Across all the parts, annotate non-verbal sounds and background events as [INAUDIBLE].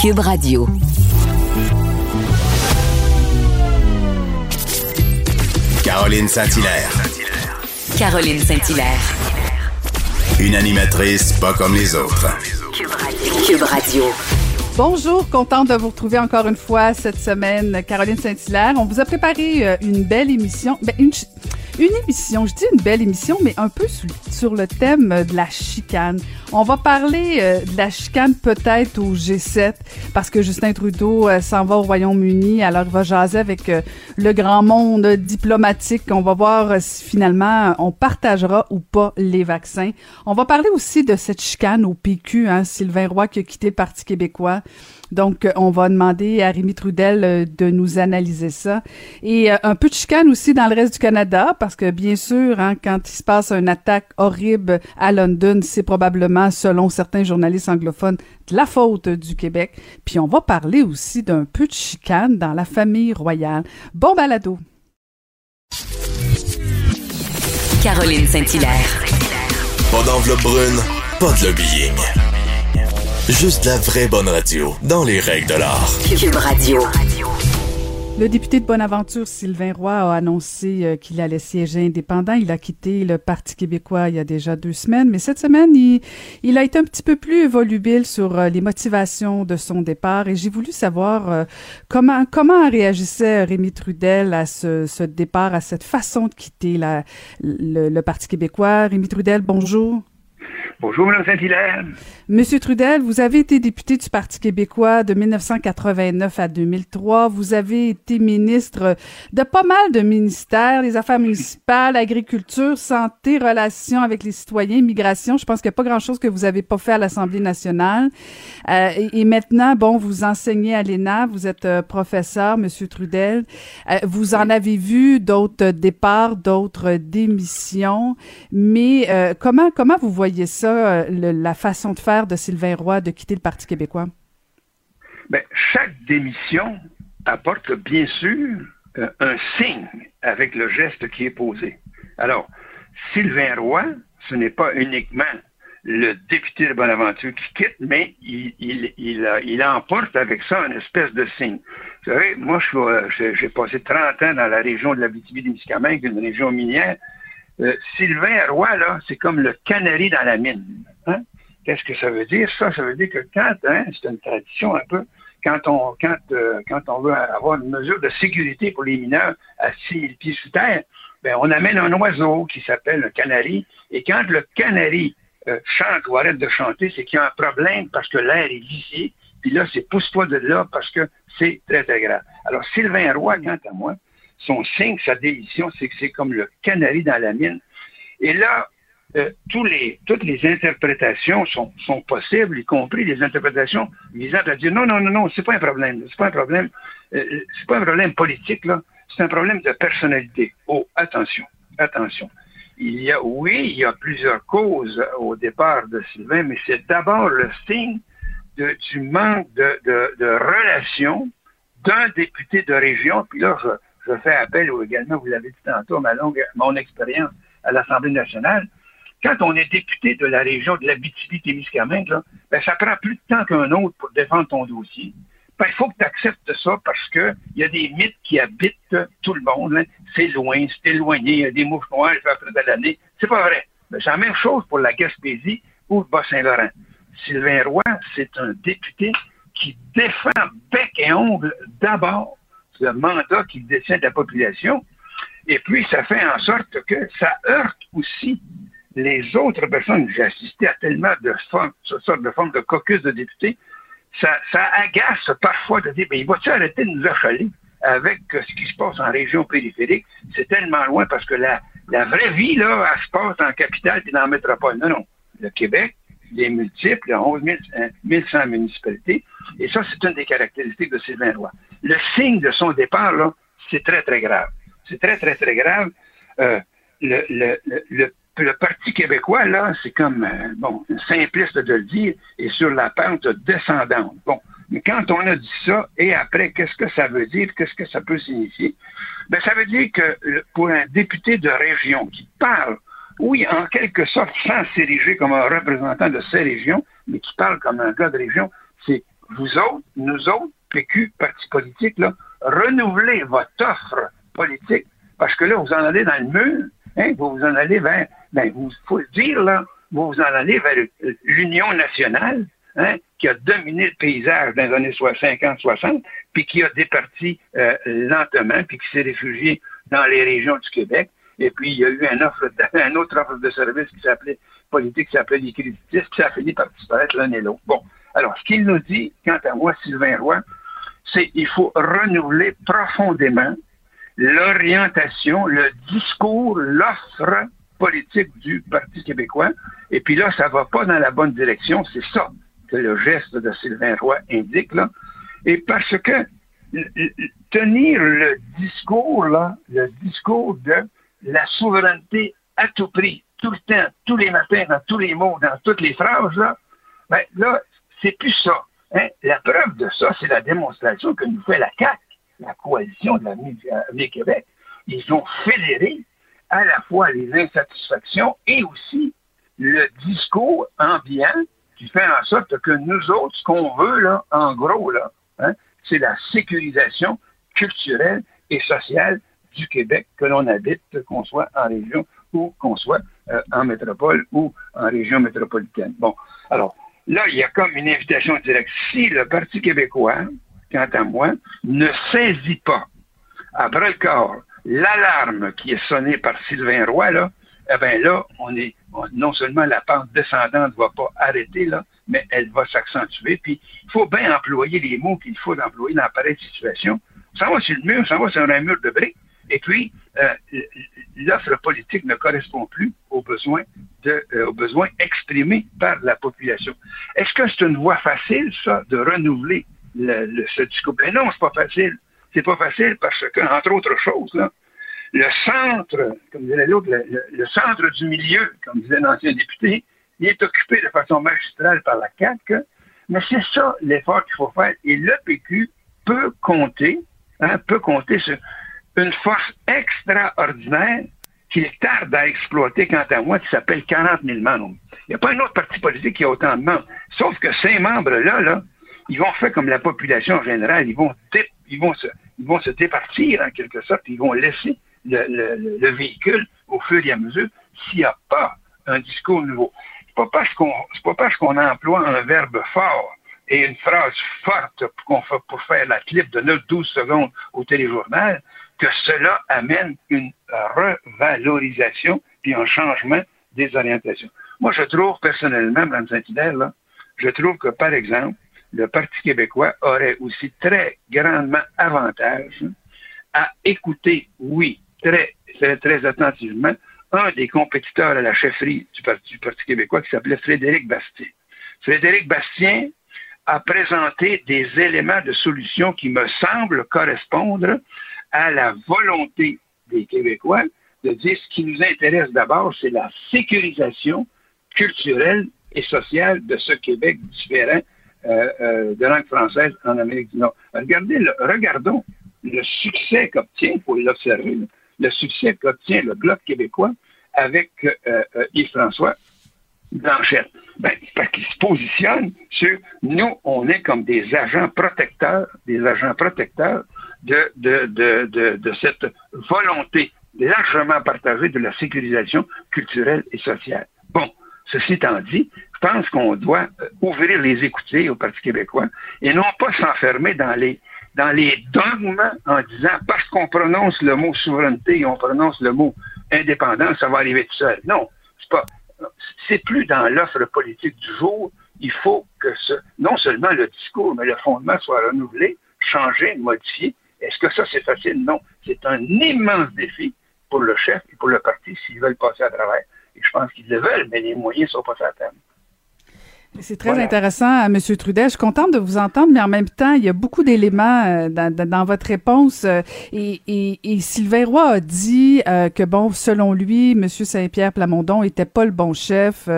Cube Radio. Caroline Saint-Hilaire. Caroline Saint-Hilaire. Une animatrice pas comme les autres. Cube Radio. Bonjour, contente de vous retrouver encore une fois cette semaine, Caroline Saint-Hilaire. On vous a préparé euh, une belle émission, ben, une, ch- une émission, je dis une belle émission, mais un peu sur, le thème euh, de la chicane. On va parler euh, de la chicane peut-être au G7, parce que Justin Trudeau euh, s'en va au Royaume-Uni, alors il va jaser avec le grand monde diplomatique. On va voir si finalement on partagera ou pas les vaccins. On va parler aussi de cette chicane au PQ, hein, Sylvain Roy qui a quitté le Parti québécois. Donc, euh, on va demander à Rémi Trudel euh, de nous analyser ça. Et euh, un peu de chicane aussi dans le reste du Canada, parce que bien sûr, hein, quand il se passe une attaque horrible à London, c'est probablement, selon certains journalistes anglophones, de la faute du Québec. Puis on va parler aussi d'un peu de chicane dans la famille royale. Bon balado. Caroline Saint-Hilaire. Pas d'enveloppe brune, pas de lobbying. Juste la vraie bonne radio, dans les règles de l'art. Cube Radio. Le député de Bonaventure, Sylvain Roy, a annoncé euh, qu'il allait siéger indépendant. Il a quitté le Parti québécois il y a déjà deux semaines, mais cette semaine, il, il a été un petit peu plus volubile sur euh, les motivations de son départ et j'ai voulu savoir euh, comment comment réagissait Rémi Trudel à ce, ce départ, à cette façon de quitter la, le, le Parti québécois. Rémi Trudel, bonjour. Bonjour, Mme Saint-Hilaire. Monsieur Trudel, vous avez été député du Parti québécois de 1989 à 2003. Vous avez été ministre de pas mal de ministères, les affaires municipales, agriculture, santé, relations avec les citoyens, immigration. Je pense qu'il n'y a pas grand-chose que vous avez pas fait à l'Assemblée nationale. Euh, et, et maintenant, bon, vous enseignez à l'ENA, vous êtes euh, professeur, Monsieur Trudel. Euh, vous en avez vu d'autres départs, d'autres démissions. Mais euh, comment comment vous voyez ça, euh, la façon de faire de Sylvain Roy de quitter le Parti québécois? Ben, chaque démission apporte bien sûr euh, un signe avec le geste qui est posé. Alors, Sylvain Roy, ce n'est pas uniquement le député de Bonaventure qui quitte, mais il, euh, emporte avec ça une espèce de signe. Vous savez, moi, j'ai passé 30 ans dans la région de la témiscamingue une région minière. Euh, Sylvain Roy, là, c'est comme le canari dans la mine. Hein? Qu'est-ce que ça veut dire? Ça, ça veut dire que quand, hein, c'est une tradition un peu, quand on, quand, euh, quand on veut avoir une mesure de sécurité pour les mineurs à 6000 pieds sous terre, ben, on amène un oiseau qui s'appelle le canari. Et quand le canari euh, chante ou arrête de chanter, c'est qu'il y a un problème parce que l'air est vicié. Puis là, c'est pousse-toi de là parce que c'est très, très grave. Alors, Sylvain Roy, quant à moi, son signe, sa décision, c'est que c'est comme le canari dans la mine. Et là, euh, tous les, toutes les interprétations sont, sont possibles, y compris les interprétations visant à dire non, non, non, non, c'est pas un problème, c'est pas un problème, euh, c'est pas un problème politique, là, c'est un problème de personnalité. Oh, attention, attention. Il y a, oui, il y a plusieurs causes au départ de Sylvain, mais c'est d'abord le signe de, du manque de, de, de relation d'un député de région, puis là, je, je fais appel ou également, vous l'avez dit tantôt, ma longue, mon expérience à l'Assemblée nationale, quand on est député de la région de l'Abitibi-Témiscamingue, là, ben, ça prend plus de temps qu'un autre pour défendre ton dossier. Ben, il faut que tu acceptes ça parce que il y a des mythes qui habitent tout le monde. hein. C'est loin, c'est éloigné, il y a des mouches noires, fait après de l'année. C'est pas vrai. Ben, c'est la même chose pour la Gaspésie ou le Bas-Saint-Laurent. Sylvain Roy, c'est un député qui défend bec et ongle d'abord le mandat qu'il détient de la population. Et puis, ça fait en sorte que ça heurte aussi les autres personnes. J'ai assisté à tellement de formes, ce sorte de formes de caucus de députés. Ça, agace parfois de dire, ben, il va-tu arrêter de nous achaler avec ce qui se passe en région périphérique? C'est tellement loin parce que la, la vraie vie, là, elle se passe en capitale et dans la métropole. Non, non. Le Québec, il est multiple, il y a 11 000, euh, 1100 municipalités. Et ça, c'est une des caractéristiques de Sylvain Roy. Le signe de son départ, là, c'est très, très grave. C'est très, très, très grave. Euh, le, le, le, le, Parti québécois, là, c'est comme, euh, bon, simpliste de le dire, est sur la pente descendante. Bon, mais quand on a dit ça, et après, qu'est-ce que ça veut dire? Qu'est-ce que ça peut signifier? Ben, ça veut dire que pour un député de région qui parle, oui, en quelque sorte, sans s'ériger comme un représentant de ces régions, mais qui parle comme un gars de région, c'est vous autres, nous autres, PQ, parti politique, là, renouvelez votre offre politique, parce que là, vous en allez dans le mur, hein, vous en allez vers, ben, vous, faut le dire, là, vous en allez vers l'Union nationale, hein, qui a dominé le paysage dans les années 50-60, puis qui a départi euh, lentement, puis qui s'est réfugié dans les régions du Québec. Et puis, il y a eu un, offre, [LAUGHS] un autre offre de service qui s'appelait politique, qui s'appelait les créditistes, qui a fini par disparaître l'un et l'autre. Bon. Alors, ce qu'il nous dit, quant à moi, Sylvain Roy, c'est qu'il faut renouveler profondément l'orientation, le discours, l'offre politique du Parti québécois. Et puis là, ça va pas dans la bonne direction. C'est ça que le geste de Sylvain Roy indique, là. Et parce que tenir le discours, là, le discours de la souveraineté à tout prix, tout le temps, tous les matins, dans tous les mots, dans toutes les phrases, là, ben, là, c'est plus ça. Hein? La preuve de ça, c'est la démonstration que nous fait la CAC, la coalition de l'avenir Québec. Ils ont fédéré à la fois les insatisfactions et aussi le discours ambiant qui fait en sorte que nous autres, ce qu'on veut, là, en gros, là, hein, c'est la sécurisation culturelle et sociale du Québec, que l'on habite, qu'on soit en région ou qu'on soit euh, en métropole ou en région métropolitaine. Bon, alors, là, il y a comme une invitation directe. Si le Parti québécois, quant à moi, ne saisit pas à bras le corps l'alarme qui est sonnée par Sylvain Roy, là, eh bien là, on est, non seulement la pente descendante ne va pas arrêter, là, mais elle va s'accentuer. Puis, il faut bien employer les mots qu'il faut employer dans pareille situation. Ça va sur le mur, ça va sur un mur de briques. Et puis, euh, l'offre politique ne correspond plus aux besoins, euh, aux besoins exprimés par la population. Est-ce que c'est une voie facile, ça, de renouveler le, ce discours? Ben non, c'est pas facile. C'est pas facile parce que, entre autres choses, le centre, comme disait l'autre, le, centre du milieu, comme disait l'ancien député, il est occupé de façon magistrale par la CAQ, mais c'est ça l'effort qu'il faut faire. Et le PQ peut compter, hein, peut compter sur une force extraordinaire qu'il tarde à exploiter, quant à moi, qui s'appelle 40 000 membres. Il n'y a pas un autre parti politique qui a autant de membres. Sauf que ces membres-là, là, ils vont faire comme la population en général. Ils vont, ils vont, se, ils vont se départir, en quelque sorte. Ils vont laisser le, véhicule au fur et à mesure s'il n'y a pas un discours nouveau. C'est pas parce qu'on pas parce qu'on emploie un verbe fort et une phrase forte pour, pour faire la clip de 9-12 secondes au téléjournal que cela amène une revalorisation puis un changement des orientations. Moi, je trouve personnellement, Mme Saint-Hilaire, je trouve que, par exemple, le Parti québécois aurait aussi très grandement avantage à écouter, oui, très, très, attentivement un des compétiteurs à la chefferie du Parti, québécois qui s'appelait Frédéric Bastien. Frédéric Bastien a présenté des éléments de solution qui me semblent correspondre à la volonté des Québécois de dire ce qui nous intéresse d'abord, c'est la sécurisation culturelle et sociale de ce Québec différent euh, euh, de langue française en Amérique du Nord. Regardez, regardons le succès qu'obtient, il faut l'observer, le succès qu'obtient le Bloc québécois avec euh, euh, Yves-François Blanchette. Ben, parce qu'il se positionne sur nous, on est comme des agents protecteurs, des agents protecteurs de, cette volonté largement partagée de la sécurisation culturelle et sociale. Bon, ceci étant dit, je pense qu'on doit euh, ouvrir les écoutilles au Parti québécois et non pas s'enfermer dans les dans les dogmes en disant parce qu'on prononce le mot souveraineté et on prononce le mot indépendance, ça va arriver tout seul. Non, c'est pas. C'est plus dans l'offre politique du jour. Il faut que ce, non seulement le discours, mais le fondement soit renouvelé, changé, modifié. Est-ce que ça, c'est facile? Non. C'est un immense défi pour le chef et pour le parti s'ils veulent passer à travers. Et je pense qu'ils le veulent, mais les moyens sont pas à terme. C'est très intéressant, M. Trudel. Je suis contente de vous entendre, mais en même temps, il y a beaucoup d'éléments euh, dans, dans, votre réponse. Euh, et, et, et, Sylvain Roy a dit euh, que, bon, selon lui, M. Saint-Pierre Plamondon était pas le bon chef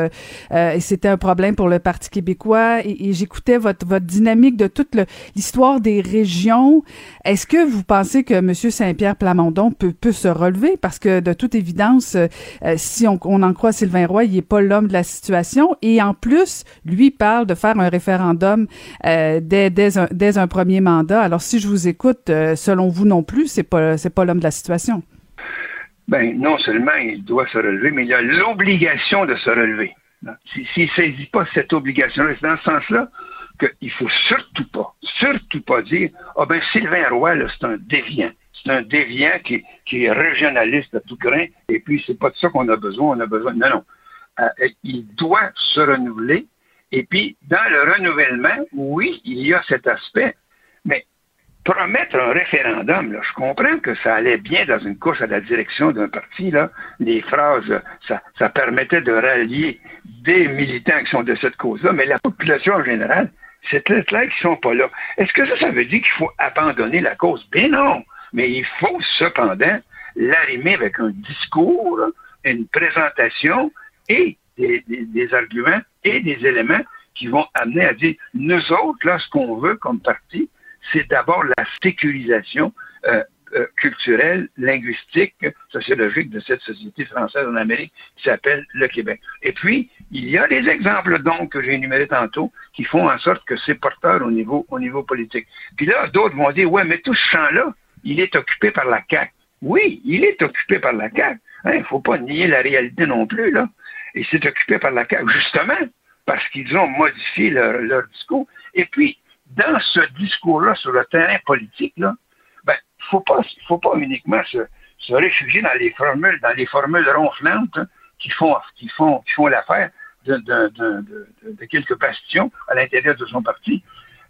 et c'était un problème pour le Parti québécois. Et, j'écoutais votre, votre dynamique de toute l'histoire des régions. Est-ce que vous pensez que M. Saint-Pierre Plamondon peut, peut se relever? Parce que, de toute évidence, si on, on en croit Sylvain Roy, il est pas l'homme de la situation. Et en plus, lui parle de faire un référendum euh, dès, un, premier mandat. Alors, si je vous écoute, euh, selon vous non plus, c'est pas pas l'homme de la situation. Ben non seulement il doit se relever, mais il a l'obligation de se relever. S'il ne saisit pas cette obligation-là, c'est dans ce sens-là qu'il faut surtout pas, surtout pas dire Ah ben Sylvain Roy, c'est un déviant. C'est un déviant qui, qui, est régionaliste à tout grain, et puis c'est pas de ça qu'on a besoin, on a besoin. Non, non. Euh, il doit se renouveler. Et puis, dans le renouvellement, oui, il y a cet aspect, mais promettre un référendum, là, je comprends que ça allait bien dans une course à la direction d'un parti, là, les phrases, ça, ça permettait de rallier des militants qui sont de cette cause-là, mais la population en général, c'est clair qu'ils ne sont pas là. Est-ce que ça, ça veut dire qu'il faut abandonner la cause? Bien non, mais il faut cependant l'arrimer avec un discours, une présentation et des arguments et des éléments qui vont amener à dire, nous autres, là, ce qu'on veut comme parti, c'est d'abord la sécurisation euh, euh, culturelle, linguistique, sociologique de cette société française en Amérique qui s'appelle le Québec. Et puis, il y a des exemples donc que j'ai énumérés tantôt qui font en sorte que c'est porteur au niveau, au niveau politique. Puis là, d'autres vont dire, ouais, mais tout ce champ-là, il est occupé par la CAQ. Oui, il est occupé par la CAQ. Il hein, ne faut pas nier la réalité non plus, là. Et c'est occupé par la CAQ, justement, parce qu'ils ont modifié leur, discours. Et puis, dans ce discours-là sur le terrain politique, là, ben, faut pas, faut pas uniquement se, réfugier dans les formules, dans les formules ronflantes hein, qui font, qui font, qui font l'affaire de, quelques bastions à l'intérieur de son parti.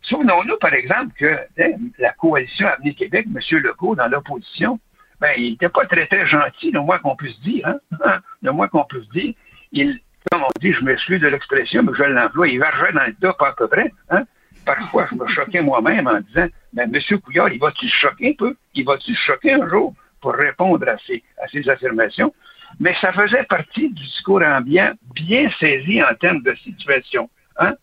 Souvenons-nous, par exemple, que hein, la coalition Avenir Québec, M. Legault, dans l'opposition, ben, il n'était pas très, très gentil, le moins qu'on puisse dire. Hein? [LAUGHS] Le moins qu'on puisse dire. Il, comme on dit, je m'excuse de l'expression, mais je l'emploie, il vargeait dans le top à peu près. Hein? parfois, je me choquais moi-même en disant, mais M. Couillard, il va-tu se choquer un peu? Il va-tu se choquer un jour pour répondre à ces, à ces affirmations? Mais ça faisait partie du discours ambiant bien saisi en termes de situation. Hein?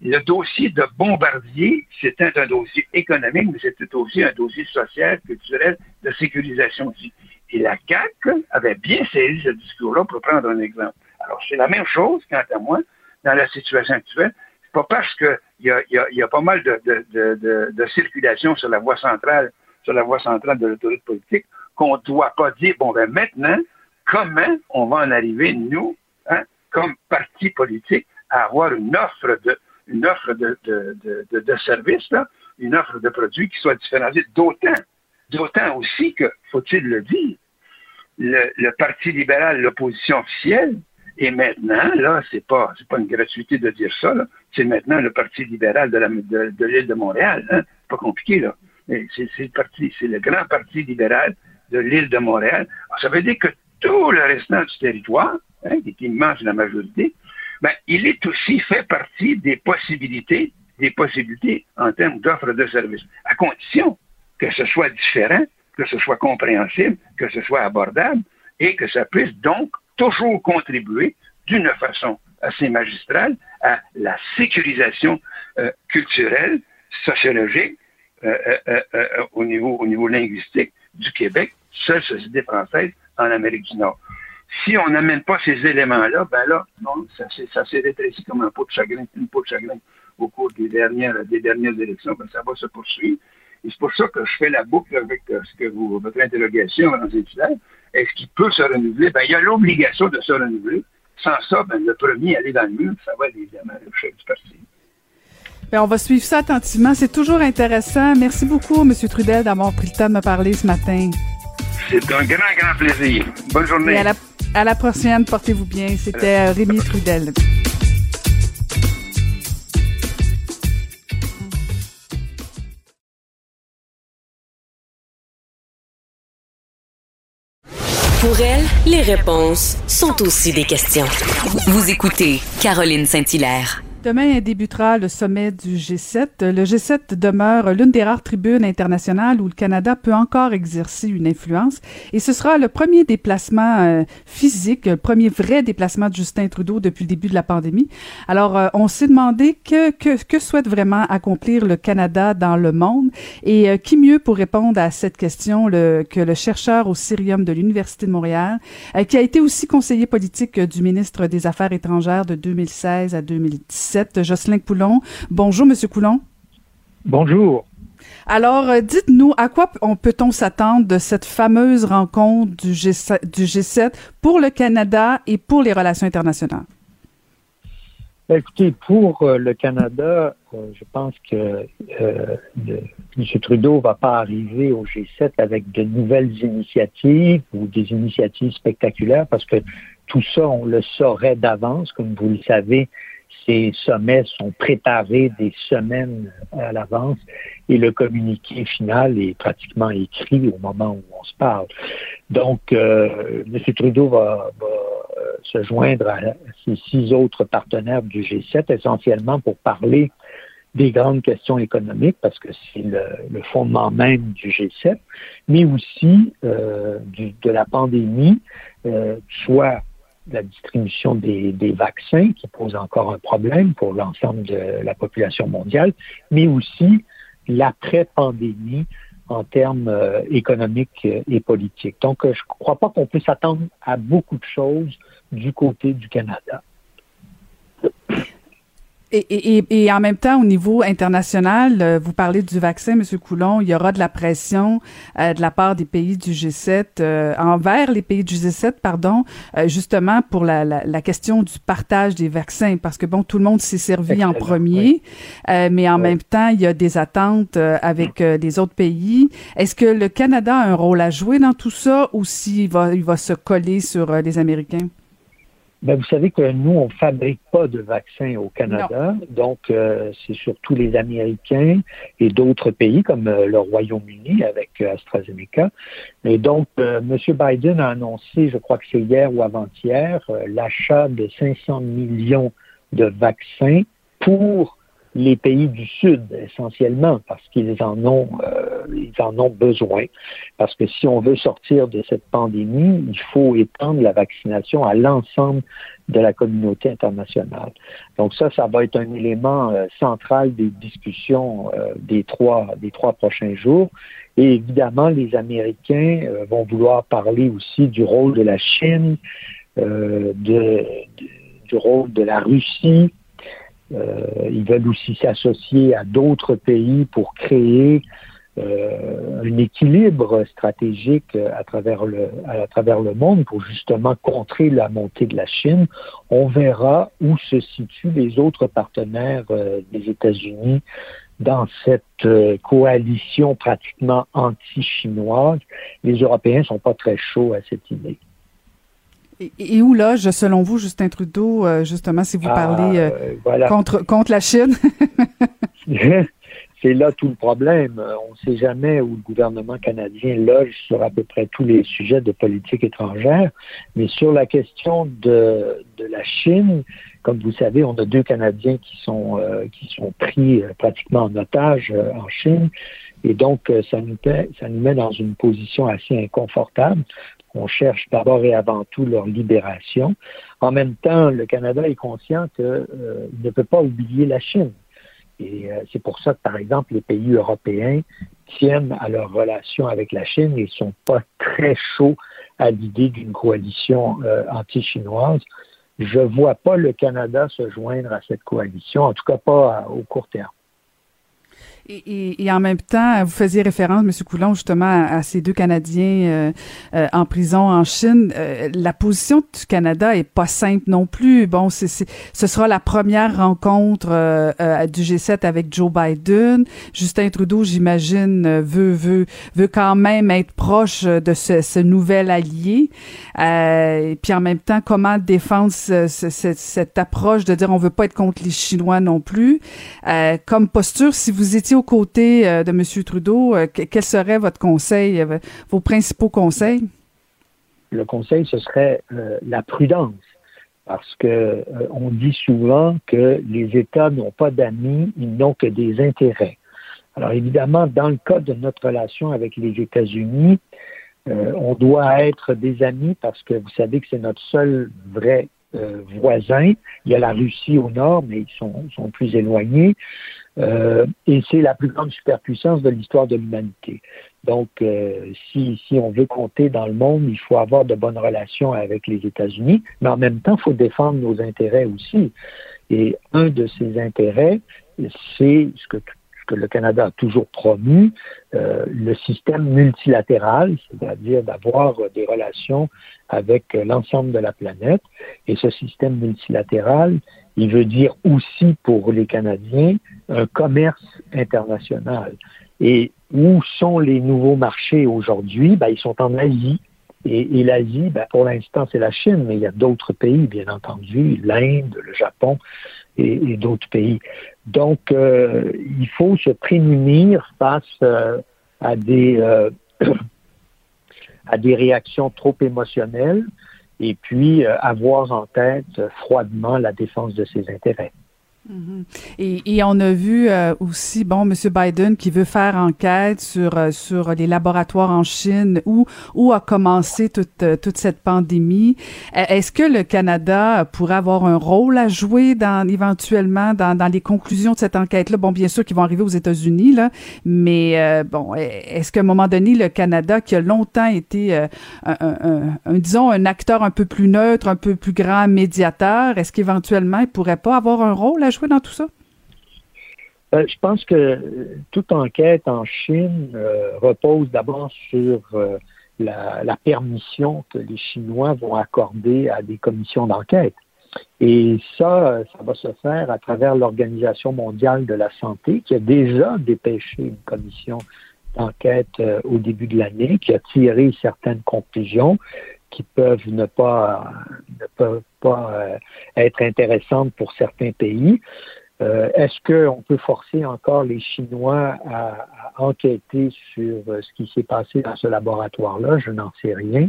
Le dossier de Bombardier, c'était un dossier économique, mais c'était aussi un dossier social, culturel, de sécurisation aussi. Et la CAC avait bien saisi ce discours-là, pour prendre un exemple. Alors, c'est la même chose, quant à moi, dans la situation actuelle pas parce qu'il y a, pas mal de, circulation sur la voie centrale, sur la voie centrale de l'autorité politique, qu'on ne doit pas dire, bon, ben maintenant, comment on va en arriver, nous, hein, comme parti politique, à avoir une offre de, une offre de, de, de, services, une offre de produits qui soit différenciée. D'autant, d'autant aussi que, faut-il le dire, le Parti libéral, l'opposition officielle, et maintenant, là, c'est pas, c'est pas une gratuité de dire ça, C'est maintenant le Parti libéral de, l'île de Montréal, hein. Pas compliqué, là. C'est, c'est le grand Parti libéral de l'île de Montréal. ça veut dire que tout le restant du territoire, hein, qui est la majorité, ben, il est aussi fait partie des possibilités, des possibilités en termes d'offres de services, à condition que ce soit différent, que ce soit compréhensible, que ce soit abordable et que ça puisse donc toujours contribué d'une façon assez magistrale à la sécurisation euh, culturelle, sociologique, euh, euh, au, niveau, au niveau linguistique du Québec, seule société française en Amérique du Nord. Si on n'amène pas ces éléments-là, ben là, non, ça s'est rétréci comme un pot de chagrin, une peau de chagrin au cours des dernières, élections, ben ça va se poursuivre. Et c'est pour ça que je fais la boucle avec ce que vous, votre interrogation, étudiants. Est-ce qu'il peut se renouveler? Ben, il y a l'obligation de se renouveler. Sans ça, ben, le premier aller dans le mur, ça va être évidemment le chef du parti. Bien, on va suivre ça attentivement. C'est toujours intéressant. Merci beaucoup, M. Trudel, d'avoir pris le temps de me parler ce matin. C'est un grand, grand plaisir. Bonne journée. À la, à la prochaine, portez-vous bien. C'était euh, Rémi Trudel. Pour elle, les réponses sont aussi des questions. Vous écoutez Caroline Saint-Hilaire. Demain débutera le sommet du G7. Le G7 demeure l'une des rares tribunes internationales où le Canada peut encore exercer une influence et ce sera le premier déplacement euh, physique, le premier vrai déplacement de Justin Trudeau depuis le début de la pandémie. Alors, euh, on s'est demandé que, que, que, souhaite vraiment accomplir le Canada dans le monde et euh, qui mieux pour répondre à cette question que le chercheur au Syrium de l'Université de Montréal, qui a été aussi conseiller politique du ministre des Affaires étrangères de 2016 à 2017 G7, Jocelyn Coulon. Bonjour, Monsieur Coulon. Bonjour. Alors, euh, dites-nous, à quoi peut-on s'attendre de cette fameuse rencontre du G7, du G7 pour le Canada et pour les relations internationales? Ben, écoutez, pour euh, le Canada, euh, je pense que M. Trudeau ne va pas arriver au G7 avec de nouvelles initiatives ou des initiatives spectaculaires parce que tout ça, on le saurait d'avance. Comme vous le savez, ces sommets sont préparés des semaines à l'avance et le communiqué final est pratiquement écrit au moment où on se parle. Donc, euh, M. Trudeau va, euh, se joindre à ses six autres partenaires du G7 essentiellement pour parler des grandes questions économiques parce que c'est le, fondement même du G7, mais aussi euh, de la pandémie, soit la distribution des, vaccins qui pose encore un problème pour l'ensemble de la population mondiale, mais aussi l'après-pandémie en termes euh, économiques et politiques. Donc, euh, je ne crois pas qu'on puisse s'attendre à beaucoup de choses du côté du Canada. Et, et, et, en même temps, au niveau international, euh, vous parlez du vaccin, M. Coulon, il y aura de la pression euh, de la part des pays du G7 euh, envers les pays du G7, pardon, justement pour la, la, la, question du partage des vaccins, parce que bon, tout le monde s'est servi en premier, mais en même temps, il y a des attentes avec les autres pays. Est-ce que le Canada a un rôle à jouer dans tout ça, ou s'il va, il va se coller sur les Américains? Ben, vous savez que nous, on ne fabrique pas de vaccins au Canada, donc euh, c'est surtout les Américains et d'autres pays comme euh, le Royaume-Uni avec euh, AstraZeneca. Et donc, M. Biden a annoncé, je crois que c'est hier ou avant-hier, l'achat de 500 millions de vaccins pour les pays du Sud essentiellement parce qu'ils en ont euh, ils en ont besoin. Parce que si on veut sortir de cette pandémie il faut étendre la vaccination à l'ensemble de la communauté internationale. Donc ça ça va être un élément euh, central des discussions euh, des trois des trois prochains jours. Et évidemment les Américains vont vouloir parler aussi du rôle de la Chine de, de, du rôle de la Russie euh, ils veulent aussi s'associer à d'autres pays pour créer euh, un équilibre stratégique à travers, le, à travers le monde pour justement contrer la montée de la Chine. On verra où se situent les autres partenaires euh, des États-Unis dans cette coalition pratiquement anti-chinoise. Les Européens sont pas très chauds à cette idée. Et, où loge, selon vous, Justin Trudeau, euh, justement, si vous ah, parlez euh, contre, contre la Chine? [LAUGHS] [LAUGHS] c'est là tout le problème. On ne sait jamais où le gouvernement canadien loge sur à peu près tous les sujets de politique étrangère, mais sur la question de, de la Chine, comme vous savez, on a deux Canadiens qui sont, euh, qui sont pris pratiquement en otage en Chine. Et donc, ça nous, ça nous met dans une position assez inconfortable on cherche d'abord et avant tout leur libération. En même temps, le Canada est conscient qu'il euh, ne peut pas oublier la Chine. Et euh, c'est pour ça que, par exemple, les pays européens tiennent à leur relation avec la Chine et ne sont pas très chauds à l'idée d'une coalition euh, anti-chinoise. Je ne vois pas le Canada se joindre à cette coalition, en tout cas pas au court terme. Et, et, en même temps, vous faisiez référence, M. Coulon, justement, à, ces deux Canadiens euh, euh, en prison en Chine. Euh, la position du Canada est pas simple non plus. Bon, c'est, ce sera la première rencontre du G7 avec Joe Biden. Justin Trudeau, j'imagine, veut, veut, veut quand même être proche de ce, ce nouvel allié. et puis en même temps, comment défendre ce, cette approche de dire on veut pas être contre les Chinois non plus? comme posture, si vous étiez aux euh, de M. Trudeau, euh, quel serait votre conseil, euh, vos principaux conseils? Le conseil, ce serait la prudence, parce que on dit souvent que les États n'ont pas d'amis, ils n'ont que des intérêts. Alors évidemment, dans le cas de notre relation avec les États-Unis, on doit être des amis parce que vous savez que c'est notre seul vrai voisin. Il y a la Russie au nord, mais ils sont plus éloignés. Euh, et c'est la plus grande superpuissance de l'histoire de l'humanité. Donc, euh, si, on veut compter dans le monde, il faut avoir de bonnes relations avec les États-Unis, mais en même temps, il faut défendre nos intérêts aussi. Et un de ses intérêts, c'est ce que, que, le Canada a toujours promu, euh, le système multilatéral, c'est-à-dire d'avoir des relations avec l'ensemble de la planète. Et ce système multilatéral, il veut dire aussi pour les Canadiens un commerce international. Et où sont les nouveaux marchés aujourd'hui? Ben, ils sont en Asie. Et, l'Asie, ben, pour l'instant, c'est la Chine, mais il y a d'autres pays, bien entendu, l'Inde, le Japon et, d'autres pays. Donc, euh, il faut se prémunir face euh, à des euh, [CLEARS THROAT] à des réactions trop émotionnelles et puis avoir en tête froidement la défense de ses intérêts. Mhm. et, et, on a vu euh, aussi, bon, M. Biden qui veut faire enquête sur euh, sur les laboratoires en Chine où où a commencé toute euh, toute cette pandémie. Est-ce que le Canada pourrait avoir un rôle à jouer dans éventuellement dans, dans les conclusions de cette enquête-là? Bon, bien sûr qu'ils vont arriver aux États-Unis là, mais bon, est-ce qu'à un moment donné, le Canada qui a longtemps été un, un, un, disons un acteur un peu plus neutre, un peu plus grand médiateur, est-ce qu'éventuellement il pourrait pas avoir un rôle à jouer dans tout ça? Euh, je pense que toute enquête en Chine euh, repose d'abord sur euh, la, permission que les Chinois vont accorder à des commissions d'enquête. Et ça, ça va se faire à travers l'Organisation mondiale de la santé qui a déjà dépêché une commission d'enquête au début de l'année, qui a tiré certaines conclusions qui peuvent ne pas ne peuvent pas euh, être intéressantes pour certains pays. Euh, est-ce qu'on peut forcer encore les Chinois à, enquêter sur euh, ce qui s'est passé dans ce laboratoire-là? Je n'en sais rien.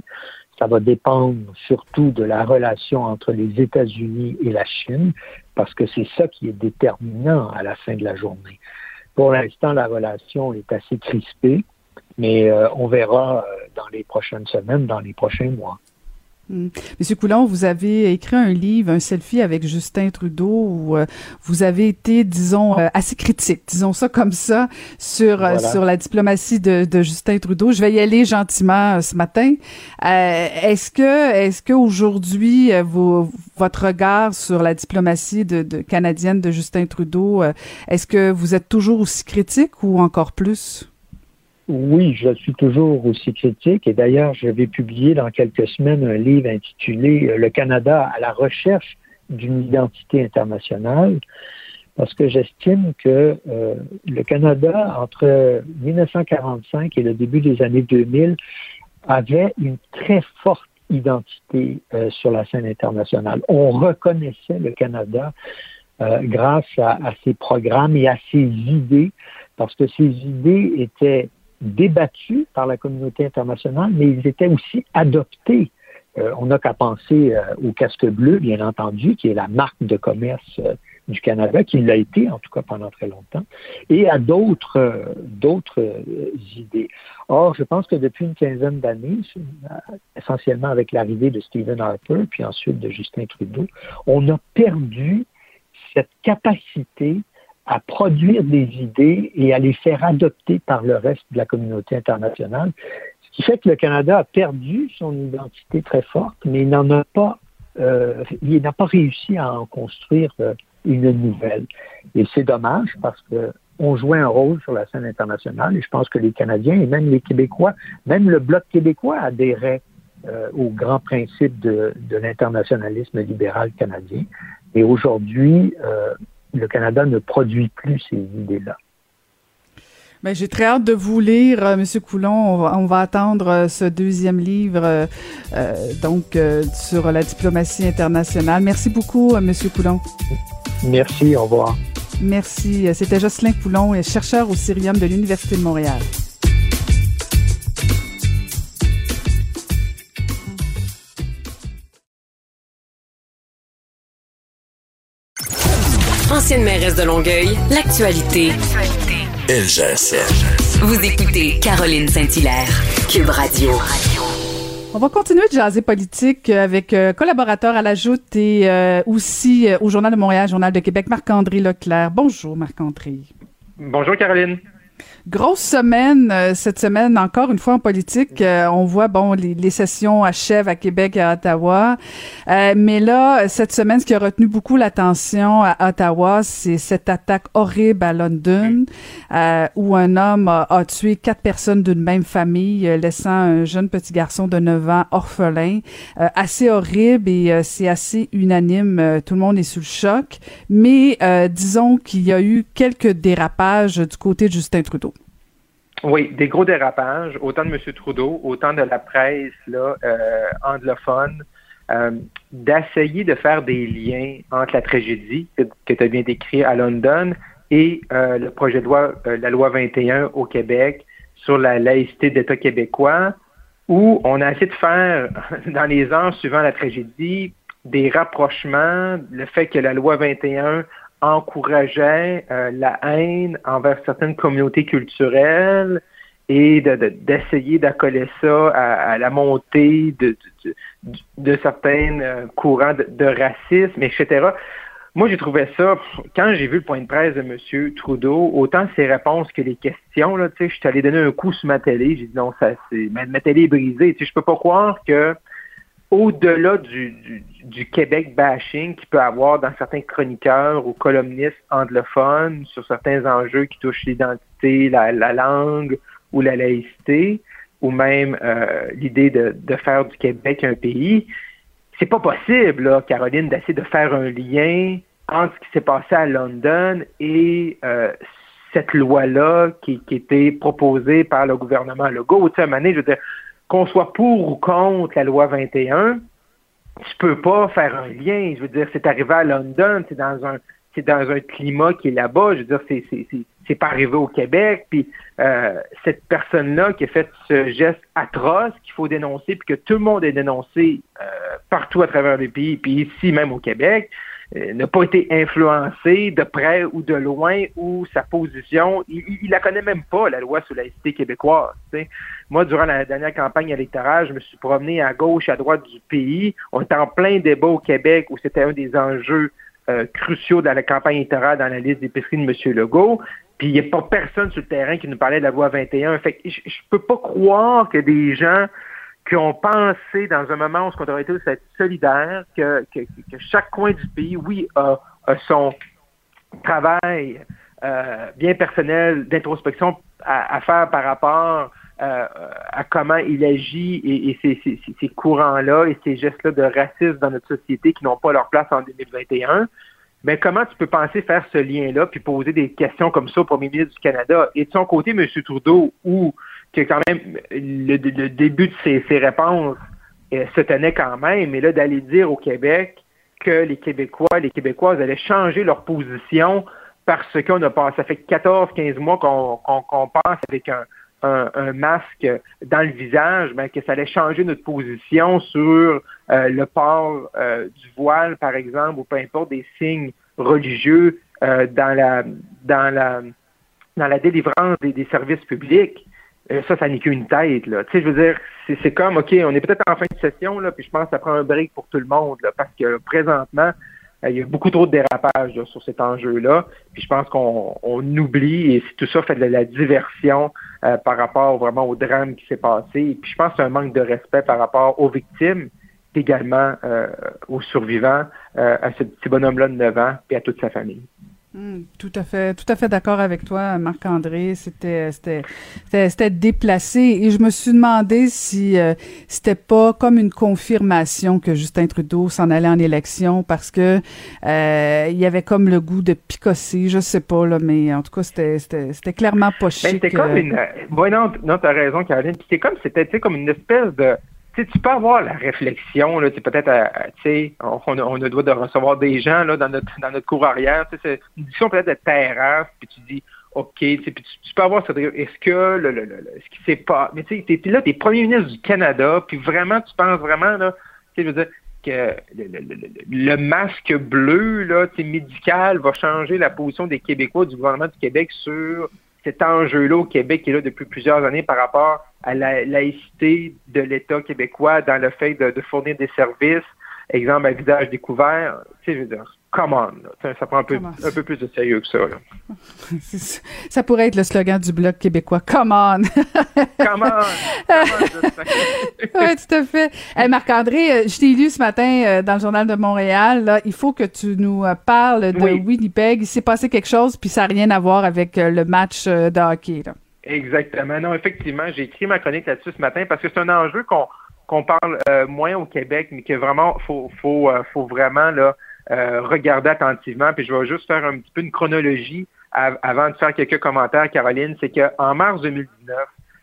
Ça va dépendre surtout de la relation entre les États-Unis et la Chine, parce que c'est ça qui est déterminant à la fin de la journée. Pour l'instant, la relation est assez crispée. Mais euh, on verra euh, dans les prochaines semaines, dans les prochains mois. Hmm. Monsieur Coulon, vous avez écrit un livre, un selfie avec Justin Trudeau, où euh, vous avez été, disons, assez critique, disons ça comme ça, sur sur la diplomatie de, de, Justin Trudeau. Je vais y aller gentiment ce matin. est-ce que est-ce que aujourd'hui, votre regard sur la diplomatie de, de, canadienne de Justin Trudeau, est-ce que vous êtes toujours aussi critique ou encore plus? Oui, je suis toujours aussi critique et d'ailleurs, je vais publier dans quelques semaines un livre intitulé euh, Le Canada à la recherche d'une identité internationale parce que j'estime que euh, le Canada, entre 1945 et le début des années 2000, avait une très forte identité euh, sur la scène internationale. On reconnaissait le Canada grâce à, à ses programmes et à ses idées, parce que ces idées étaient débattus par la communauté internationale, mais ils étaient aussi adoptés. Euh, on n'a qu'à penser euh, au casque bleu, bien entendu, qui est la marque de commerce euh, du Canada, qui l'a été en tout cas pendant très longtemps, et à d'autres d'autres idées. Or, je pense que depuis une quinzaine d'années, essentiellement avec l'arrivée de Stephen Harper, puis ensuite de Justin Trudeau, on a perdu cette capacité à produire des idées et à les faire adopter par le reste de la communauté internationale. Ce qui fait que le Canada a perdu son identité très forte, mais il n'en a pas, euh, il n'a pas réussi à en construire euh, une nouvelle. Et c'est dommage parce que on jouait un rôle sur la scène internationale et je pense que les Canadiens et même les Québécois, même le Bloc québécois adhérait euh, aux grands principes de, de l'internationalisme libéral canadien. Et aujourd'hui, euh, le Canada ne produit plus ces idées-là. Ben, j'ai très hâte de vous lire, euh, Monsieur Coulon. On va, attendre euh, ce deuxième livre, euh, donc sur la diplomatie internationale. Merci beaucoup, Monsieur Coulon. Merci. Au revoir. Merci. C'était Jocelyn Coulon, chercheur au Cirium de l'Université de Montréal. Ancienne mairesse de Longueuil, l'actualité. LGSN. Vous écoutez Caroline Saint-Hilaire, Cube Radio. On va continuer de jaser politique avec euh, collaborateur à la Joute et euh, aussi euh, au Journal de Montréal, Journal de Québec, Marc-André Leclerc. Bonjour, Marc-André. Bonjour, Caroline. Grosse semaine euh, cette semaine encore une fois en politique. Euh, on voit bon les, sessions achèvent à Québec et à Ottawa, euh, mais là cette semaine ce qui a retenu beaucoup l'attention à Ottawa, c'est cette attaque horrible à London où un homme a, tué quatre personnes d'une même famille, laissant un jeune petit garçon de 9 ans orphelin. assez horrible et c'est assez unanime. tout le monde est sous le choc, mais disons qu'il y a eu quelques dérapages du côté de Justin Trudeau. Oui, des gros dérapages, autant de M. Trudeau, autant de la presse là, euh, anglophone, euh, d'essayer de faire des liens entre la tragédie que, tu as bien décrit à London et euh, le projet de loi, la loi 21 au Québec sur la laïcité d'État québécois, où on a essayé de faire, [LAUGHS] dans les ans suivant la tragédie, des rapprochements, le fait que la loi 21 encourageait euh, la haine envers certaines communautés culturelles et d'essayer d'accoler ça à, la montée de, de, certains euh, courants de, racisme, etc. Moi, j'ai trouvé ça, quand j'ai vu le point de presse de M. Trudeau, autant ses réponses que les questions, là, je suis allé donner un coup sur ma télé, j'ai dit non, ça c'est, ma, télé est brisée, je peux pas croire que au-delà du, Québec bashing qu'il peut avoir dans certains chroniqueurs ou columnistes anglophones sur certains enjeux qui touchent l'identité, la, langue ou la laïcité, ou même euh, l'idée de, faire du Québec un pays, c'est pas possible, là, Caroline, d'essayer de faire un lien entre ce qui s'est passé à London et euh, cette loi-là qui, était proposée par le gouvernement Legault. Tu à je veux dire, qu'on soit pour ou contre la loi 21, tu peux pas faire un lien. Je veux dire, c'est arrivé à London, c'est dans un c'est dans un climat qui est là-bas. Je veux dire, c'est c'est pas arrivé au Québec. Puis euh, cette personne-là qui a fait ce geste atroce qu'il faut dénoncer, puis que tout le monde a dénoncé euh, partout à travers le pays, puis ici même au Québec, n'a pas été influencé de près ou de loin ou sa position, il, il, la connaît même pas, la loi sur la cité québécoise. Moi, durant la dernière campagne électorale, je me suis promené à gauche, à droite du pays. On était en plein débat au Québec où c'était un des enjeux euh, cruciaux de la campagne électorale dans la liste d'épicerie de M. Legault. Puis il n'y a pas personne sur le terrain qui nous parlait de la loi 21. Fait que je, ne peux pas croire que des gens qui ont pensé dans un moment où on devrait être solidaire, que, que, que, chaque coin du pays, oui, a, son travail euh, bien personnel d'introspection à, faire par rapport euh, à comment il agit et, ces, ces, courants-là et ces gestes-là de racisme dans notre société qui n'ont pas leur place en 2021. Mais comment tu peux penser faire ce lien-là puis poser des questions comme ça au premier ministre du Canada? Et de son côté, M. Trudeau, où que quand même le, début de ses, réponses euh, se tenait quand même, et là d'aller dire au Québec que les Québécois, les Québécoises allaient changer leur position parce qu'on a passé, ça fait 14-15 mois qu'on passe avec un, masque dans le visage, ben, que ça allait changer notre position sur euh, le port euh, du voile, par exemple, ou peu importe des signes religieux dans la dans la dans la délivrance des services publics. Euh, ça, ça n'est qu'une tête. Là. Tu sais, je veux dire, c'est comme, OK, on est peut-être en fin de session, là, puis je pense que ça prend un break pour tout le monde, là, parce que présentement, euh, il y a beaucoup trop de dérapages sur cet enjeu-là. Puis je pense qu'on oublie, et tout ça fait de la diversion euh, par rapport vraiment au drame qui s'est passé. Et puis je pense c'est un manque de respect par rapport aux victimes, également aux survivants, à ce petit bonhomme-là de 9 ans, et à toute sa famille. Hmm, tout à fait, tout à fait d'accord avec toi, Marc-André. C'était, c'était, c'était, déplacé et je me suis demandé si euh, c'était pas comme une confirmation que Justin Trudeau s'en allait en élection parce que euh, il y avait comme le goût de picosser, je sais pas là, mais en tout cas c'était, c'était, c'était clairement pas ben, c'était comme une, euh, non, non, t'as raison, Caroline. C'était comme, c'était, comme une espèce de tu, tu peux avoir la réflexion, là, peut-être, tu sais, on, on, a le droit de recevoir des gens là, dans notre dans notre cour arrière, c'est une discussion peut-être de terrasse, puis tu dis, OK, puis tu, tu peux avoir cette est-ce que le, le, le, ce qui s'est pas, mais tu sais, là, t'es premier ministre du Canada, puis vraiment, tu penses vraiment là, tu sais, je veux dire que le, masque bleu là, médical va changer la position des Québécois du gouvernement du Québec sur cet enjeu-là au Québec est là depuis plusieurs années par rapport à la laïcité de l'État québécois dans le fait de, fournir des services, exemple à visage découvert. Tu sais, je veux dire, come on. Ça prend un peu, un peu plus de sérieux que ça. [LAUGHS] ça pourrait être le slogan du Bloc québécois. Come on! [LAUGHS] come on! [LAUGHS] oui, tout à fait. Marc-André, euh, je t'ai lu ce matin euh, dans le Journal de Montréal. Là, il faut que tu nous euh, parles de Winnipeg. Il s'est passé quelque chose, puis ça n'a rien à voir avec le match de hockey. Exactement. Non, effectivement, j'ai écrit ma chronique là-dessus ce matin parce que c'est un enjeu qu'on qu'on parle moins au Québec, mais que vraiment faut faut faut vraiment là euh, attentivement. Puis je vais juste faire un petit peu une chronologie avant de faire quelques commentaires, Caroline. C'est qu'en mars 2019,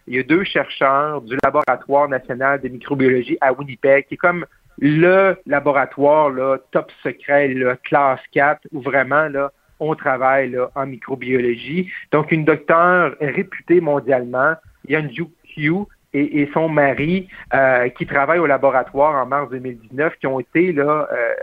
il y a deux chercheurs du Laboratoire national de microbiologie à Winnipeg, qui est comme le laboratoire là, top secret, là, classe 4, où vraiment là, on travaille là, en microbiologie. Donc, une docteure réputée mondialement, Yanju Q, et, et, son mari, euh, qui travaillent au laboratoire en mars 2019, qui ont été là, euh,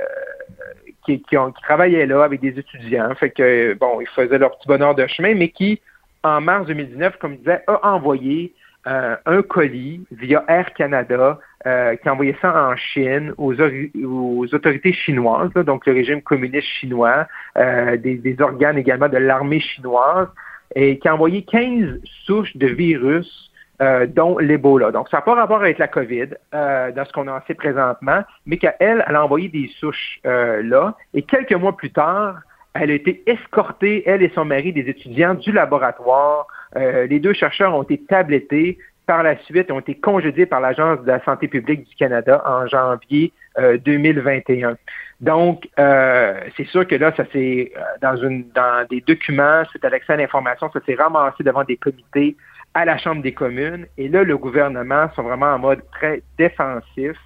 qui, qui, ont, qui, travaillaient là avec des étudiants, fait que bon, ils faisaient leur petit bonheur de chemin, mais qui, en mars 2019, comme je disais, a envoyé euh, un colis via Air Canada euh, qui a envoyé ça en Chine aux, aux autorités chinoises, donc le régime communiste chinois, euh, des, des, organes également de l'armée chinoise, et qui a envoyé 15 souches de virus euh, dont l'Ebola. Donc, ça n'a pas rapport avec la COVID, euh, dans ce qu'on en sait présentement, mais qu'elle, elle a envoyé des souches euh, là. Et quelques mois plus tard, elle a été escortée, elle et son mari, des étudiants du laboratoire. les deux chercheurs ont été tablettés. Par la suite, ont été congédiés par l'Agence de la santé publique du Canada en janvier 2021. Donc, c'est sûr que là, ça s'est dans une dans des documents, c'est à l'accès à l'information, ça s'est ramassé devant des comités à la Chambre des communes. Et là, le gouvernement sont vraiment en mode très défensif.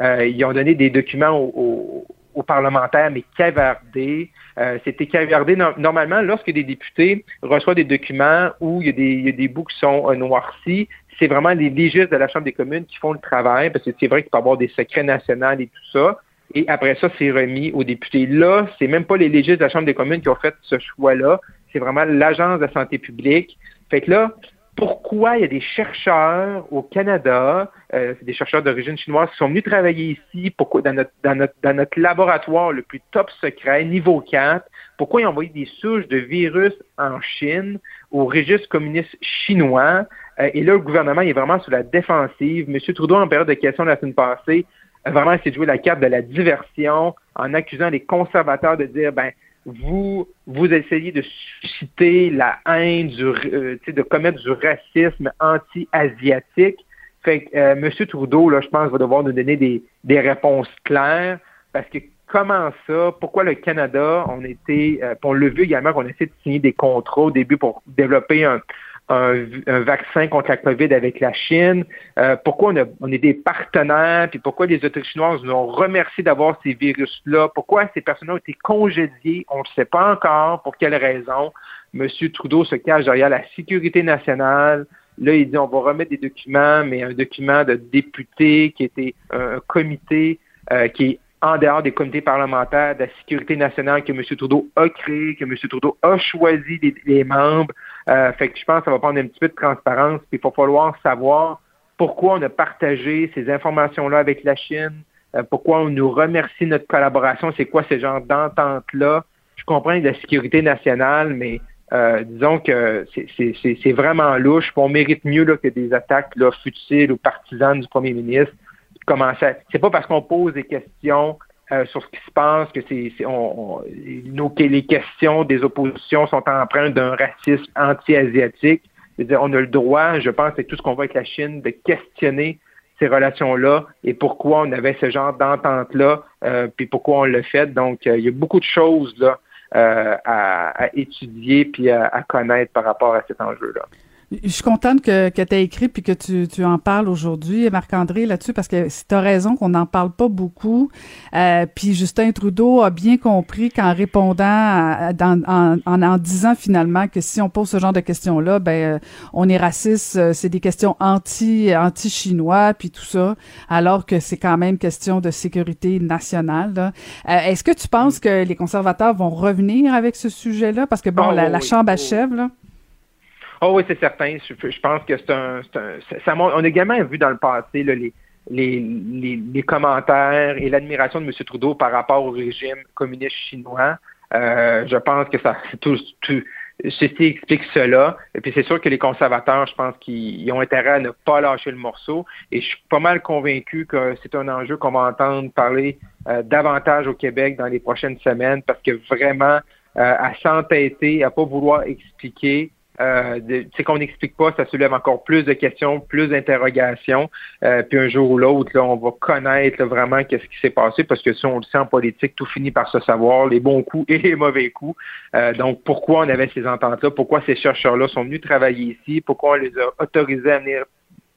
Euh, ils ont donné des documents aux, parlementaires, mais cavardés. Euh, C'était cavardé. normalement, lorsque des députés reçoivent des documents où il y a des, il y a des bouts qui sont euh, noircis, c'est vraiment les légistes de la Chambre des communes qui font le travail, parce que c'est vrai qu'il peut y avoir des secrets nationaux et tout ça. Et après ça, c'est remis aux députés. Là, c'est même pas les légistes de la Chambre des communes qui ont fait ce choix-là. C'est vraiment l'Agence de la santé publique. Fait que là, pourquoi il y a des chercheurs au Canada, euh, des chercheurs d'origine chinoise qui sont venus travailler ici, dans notre, dans notre, dans notre laboratoire le plus top secret, niveau 4, pourquoi ils ont envoyé des souches de virus en Chine au registre communiste chinois? Euh, et là, le gouvernement est vraiment sur la défensive. M. Trudeau, en période de questions la semaine passée, a vraiment essayé de jouer la carte de la diversion en accusant les conservateurs de dire, ben, vous vous essayez de susciter la haine, du, euh, de commettre du racisme anti-asiatique. Fait que euh, M. Trudeau, là, je pense, va devoir nous donner des, des réponses claires parce que comment ça, pourquoi le Canada, on était, euh, on l'a vu également qu'on essaie de signer des contrats au début pour développer un, un, vaccin contre la COVID avec la Chine, euh, pourquoi on, a, on, est des partenaires, puis pourquoi les autorités chinoises nous ont remercié d'avoir ces virus-là, pourquoi ces personnes ont été congédiées, on ne sait pas encore pour quelle raison? M. Trudeau se cache derrière la sécurité nationale. Là, il dit on va remettre des documents, mais un document de député qui était un comité euh, qui est en dehors des comités parlementaires de la sécurité nationale que M. Trudeau a créé, que M. Trudeau a choisi les, membres. Euh, fait que je pense que ça va prendre un petit peu de transparence. Puis il va falloir savoir pourquoi on a partagé ces informations-là avec la Chine, euh, pourquoi on nous remercie notre collaboration, c'est quoi ce genre d'entente-là. Je comprends la sécurité nationale, mais euh, disons que c'est vraiment louche. On mérite mieux là, que des attaques là, futiles ou partisanes du premier ministre. C'est pas parce qu'on pose des questions euh, sur ce qui se passe que c'est, nos, les questions des oppositions sont empreintes d'un racisme anti-asiatique. on a le droit, je pense, c'est tout ce qu'on voit avec la Chine, de questionner ces relations-là et pourquoi on avait ce genre d'entente-là, euh, puis pourquoi on le fait. Donc, euh, il y a beaucoup de choses là à, étudier puis à connaître par rapport à cet enjeu-là. Je suis contente que, que tu aies écrit puis que tu, tu en parles aujourd'hui, Marc-André, là-dessus, parce que tu as raison qu'on n'en parle pas beaucoup. Euh, puis Justin Trudeau a bien compris qu'en répondant, en, en, disant finalement que si on pose ce genre de questions-là, ben euh, on est raciste, euh, c'est des questions anti anti-chinois puis tout ça, alors que c'est quand même question de sécurité nationale. Est-ce que tu penses que les conservateurs vont revenir avec ce sujet-là? Parce que bon, ah, la, la Chambre achève, là. Oh oui, c'est certain. Je, pense que c'est un, ça, On a également vu dans le passé les, les, les, commentaires et l'admiration de M. Trudeau par rapport au régime communiste chinois. Euh, je pense que ça, tout, tout, ceci explique cela. Et puis c'est sûr que les conservateurs, je pense qu'ils ont intérêt à ne pas lâcher le morceau. Et je suis pas mal convaincu que c'est un enjeu qu'on va entendre parler euh, davantage au Québec dans les prochaines semaines parce que vraiment, euh, à s'entêter, à pas vouloir expliquer, euh, c'est qu'on n'explique pas, ça soulève encore plus de questions, plus d'interrogations. Euh, puis un jour ou l'autre, là, on va connaître vraiment qu'est-ce qui s'est passé, parce que si on le sait en politique, tout finit par se savoir, les bons coups et les mauvais coups. Euh, donc, pourquoi on avait ces ententes-là? Pourquoi ces chercheurs-là sont venus travailler ici? Pourquoi on les a autorisés à venir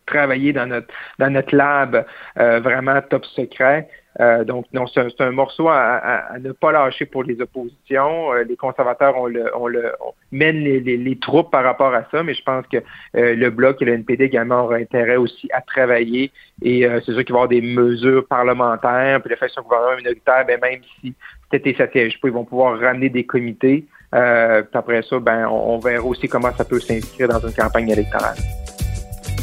travailler dans notre dans notre lab euh, vraiment top secret. Euh, donc, non, c'est un, morceau à, ne pas lâcher pour les oppositions. Euh, les conservateurs on le, on le mènent les, troupes par rapport à ça, mais je pense que le Bloc et le NPD également auront intérêt aussi à travailler. Et c'est sûr qu'il va y avoir des mesures parlementaires, puis le fait que gouvernement minoritaire, ben, même si c'était ça siège pas, ils vont pouvoir ramener des comités. puis après ça, ben, on, on verra aussi comment ça peut s'inscrire dans une campagne électorale.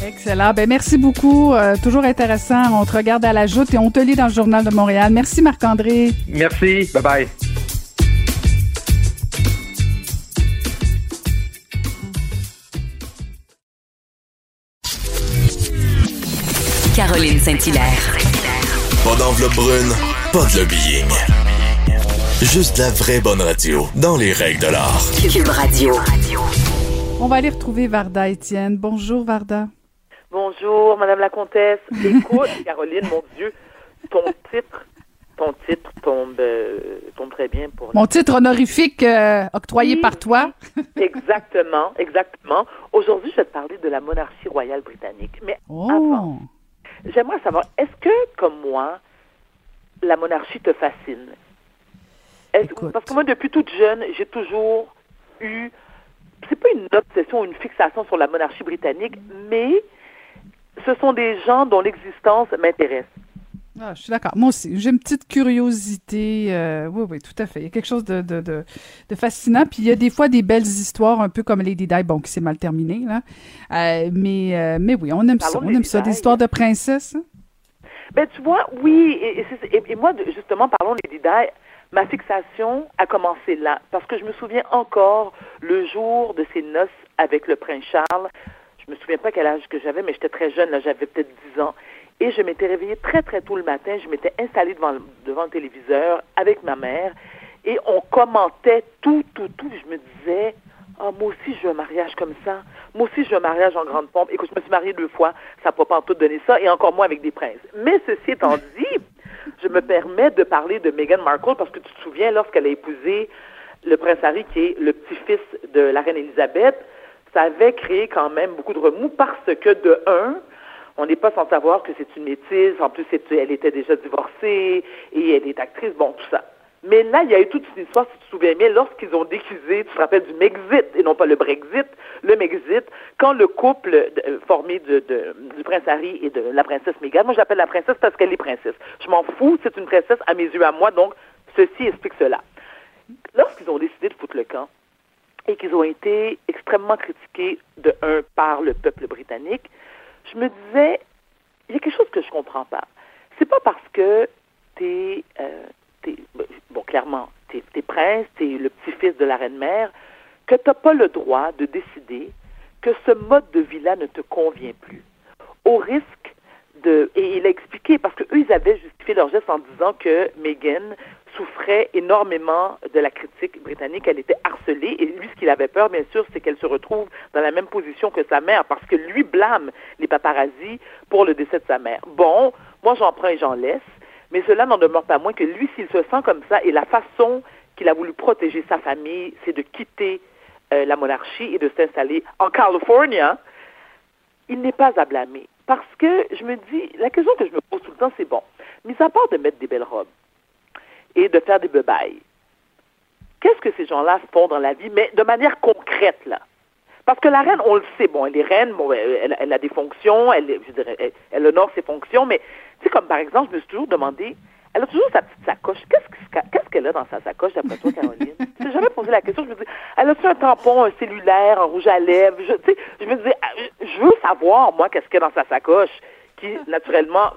Excellent. Ben, merci beaucoup. Euh, toujours intéressant. On te regarde à la joute et on te lit dans le Journal de Montréal. Merci, Marc-André. Merci. Bye-bye. Caroline Saint-Hilaire. Pas d'enveloppe brune, pas de lobbying. Juste la vraie bonne radio, dans les règles de l'art. Cube Radio. On va aller retrouver Varda Étienne. Bonjour, Varda. Bonjour, Madame la Comtesse. [LAUGHS] Écoute, Caroline, mon Dieu, ton titre, ton titre tombe, euh, tombe très bien pour. Mon titre honorifique euh, octroyé par toi. exactement, exactement. Aujourd'hui, je vais te parler de la monarchie royale britannique. Mais oh. avant, j'aimerais savoir, est-ce que, comme moi, la monarchie te fascine? Parce que moi, depuis toute jeune, j'ai toujours eu c'est pas une obsession ou une fixation sur la monarchie britannique, mais ce sont des gens dont l'existence m'intéresse. Ah, je suis d'accord. Moi aussi, j'ai une petite curiosité. Euh, oui, oui, tout à fait. Il y a quelque chose de, de, de, fascinant. Puis il y a des fois des belles histoires, un peu comme Lady Di, bon, qui s'est mal terminé, là. Euh, mais, euh, mais oui, on aime ça. On aime ça, des histoires de princesses. Hein? Ben, tu vois, oui. Et, et, moi, justement, parlons Lady Di. Ma fixation a commencé là, parce que je me souviens encore le jour de ses noces avec le prince Charles je me souviens pas quel âge que j'avais, mais j'étais très jeune, là, j'avais peut-être 10 ans. Et je m'étais réveillée très, très tôt le matin. Je m'étais installée devant, devant le téléviseur avec ma mère et on commentait tout, tout, tout. Je me disais, oh, moi aussi, je veux un mariage comme ça. Moi aussi, je veux un mariage en grande pompe. Écoute, je me suis mariée deux fois. Ça ne peut pas en tout donner ça, et encore moins avec des princes. Mais ceci étant dit, je me permets de parler de Meghan Markle parce que tu te souviens, lorsqu'elle a épousé le prince Harry, qui est le petit-fils de la reine Elisabeth, ça avait créé quand même beaucoup de remous parce que, de un, on n'est pas sans savoir que c'est une métisse. En plus, elle était déjà divorcée et elle est actrice. Bon, tout ça. Mais là, il y a eu toute une histoire, si tu te souviens bien, lorsqu'ils ont décusé, tu te rappelles du Mexit et non pas le Brexit, le Mexit, quand le couple formé de, du prince Harry et de la princesse Meghan, moi j'appelle la princesse parce qu'elle est princesse. Je m'en fous, c'est une princesse à mes yeux, à moi, donc ceci explique cela. Lorsqu'ils ont décidé de foutre le camp, et qu'ils ont été extrêmement critiqués de un par le peuple britannique, je me disais, il y a quelque chose que je comprends pas. C'est pas parce que t'es, euh, bon, clairement, t'es, es prince, t'es le petit-fils de la reine-mère, que t'as pas le droit de décider que ce mode de vie-là ne te convient plus. Au risque de, et il a expliqué, parce qu'eux, ils avaient justifié leur geste en disant que Meghan souffrait énormément de la critique britannique. Elle était harcelée et lui, ce qu'il avait peur, bien sûr, c'est qu'elle se retrouve dans la même position que sa mère parce que lui blâme les paparazzis pour le décès de sa mère. Bon, moi, j'en prends et j'en laisse, mais cela n'en demeure pas moins que lui, s'il se sent comme ça et la façon qu'il a voulu protéger sa famille, c'est de quitter euh, la monarchie et de s'installer en Californie, il n'est pas à blâmer. Parce que je me dis, la question que je me pose tout le temps, c'est bon, mis à part de mettre des belles robes, et de faire des bebailles. Qu'est-ce que ces gens-là font dans la vie, mais de manière concrète, là? Parce que la reine, on le sait, bon, elle est reine, bon, elle, a des fonctions, elle, je dirais, elle, honore ses fonctions, mais, tu sais, comme par exemple, je me suis toujours demandé, elle a toujours sa petite sacoche. Qu'est-ce qu'elle a dans sa sacoche, d'après toi, Caroline? [LAUGHS] tu jamais posé la question. Je me dis, elle a-tu un tampon, un cellulaire, un rouge à lèvres? Je, je me disais, je veux savoir, moi, qu'est-ce qu'elle a dans sa sacoche, qui, naturellement,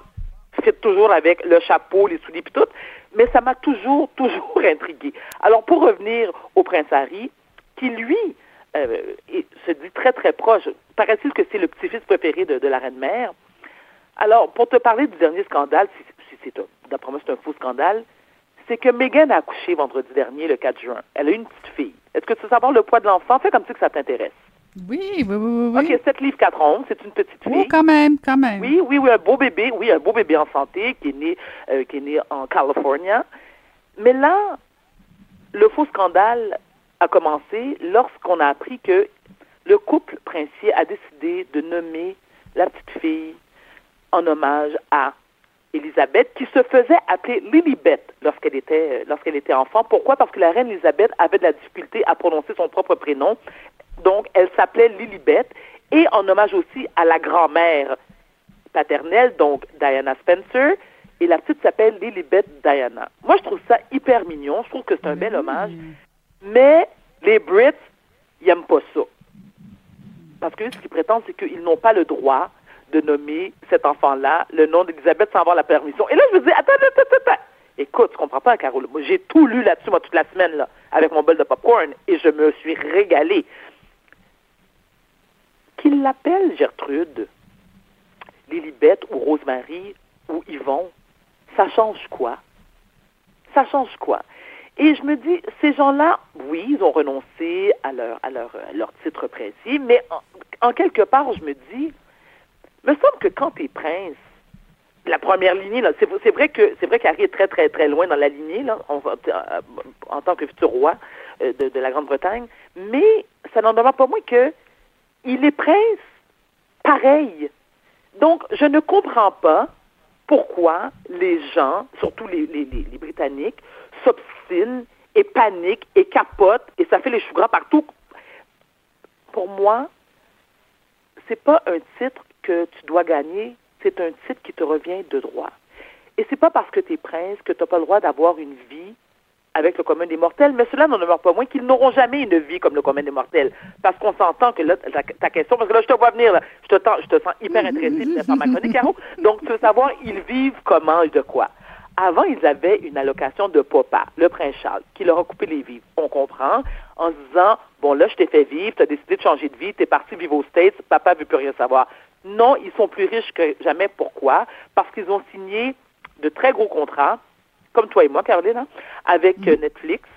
fit toujours avec le chapeau, les souliers puis tout, mais ça m'a toujours, [LAUGHS] toujours intrigué. Alors, pour revenir au prince Harry, qui lui euh, se dit très, très proche, paraît-il que c'est le petit-fils préféré de, la reine-mère. Alors, pour te parler du dernier scandale, si, c'est d'après moi c'est un faux scandale, c'est que Meghan a accouché vendredi dernier, le 4 juin. Elle a une petite fille. Est-ce que tu veux savoir le poids de l'enfant? Fais comme si que ça t'intéresse. Oui, oui, oui, oui. OK, 7 livres 4 onces, c'est une petite fille. Oh, quand même, quand même. Oui, oui, oui, un beau bébé, oui, un beau bébé en santé qui est né, euh, qui est né en Californie. Mais là, le faux scandale a commencé lorsqu'on a appris que le couple princier a décidé de nommer la petite fille en hommage à Elisabeth, qui se faisait appeler Lilibet lorsqu'elle était, lorsqu'elle était enfant. Pourquoi? Parce que la reine Elisabeth avait de la difficulté à prononcer son propre prénom. Donc, elle s'appelait Lilibet. Et en hommage aussi à la grand-mère paternelle, donc Diana Spencer. Et la petite s'appelle Lilibet Diana. Moi, je trouve ça hyper mignon. Je trouve que c'est un bel hommage. Mais les Brits, ils n'aiment pas ça. Parce que ce qu'ils prétendent, c'est qu'ils n'ont pas le droit de nommer cet enfant-là le nom d'Elisabeth sans avoir la permission. Et là, je me dis, attends, attends, attends. Écoute, tu comprends pas, Carole. Moi, j'ai tout lu là-dessus, moi, toute la semaine, là, avec mon bol de popcorn, et je me suis régalée. Qu'il l'appelle Gertrude, Lilibeth ou Rosemary ou Yvon, ça change quoi? Ça change quoi? Et je me dis, ces gens-là, oui, ils ont renoncé à leur, à leur, leur titre précis, mais en, quelque part, je me dis, me semble que quand tu es prince, la première lignée, là, c'est, vrai que c'est vrai qu'Harry est très, très, très loin dans la lignée, là, euh, en tant que futur roi euh, de, de la Grande-Bretagne, mais ça n'en demeure pas moins que il est prince pareil. Donc, je ne comprends pas pourquoi les gens, surtout les, Britanniques, s'obstinent et paniquent et capotent et ça fait les choux gras partout. Pour moi, c'est pas un titre que tu dois gagner, c'est un titre qui te revient de droit. Et c'est pas parce que tu es prince que tu n'as pas le droit d'avoir une vie avec le commun des mortels, mais cela n'en demeure pas moins qu'ils n'auront jamais une vie comme le commun des mortels. Parce qu'on s'entend que là, ta, question, parce que là, je te vois venir, là, je, te, je te sens hyper intéressé par ma chronique, Caro. Donc, tu veux savoir, ils vivent comment et de quoi? Avant, ils avaient une allocation de papa, le prince Charles, qui leur a coupé les vivres. On comprend, en se disant, bon, là, je t'ai fait vivre, tu as décidé de changer de vie, tu es parti vivre aux States, papa veut plus rien savoir. Non, ils sont plus riches que jamais. Pourquoi? Parce qu'ils ont signé de très gros contrats, comme toi et moi, Caroline, hein, avec euh, Netflix,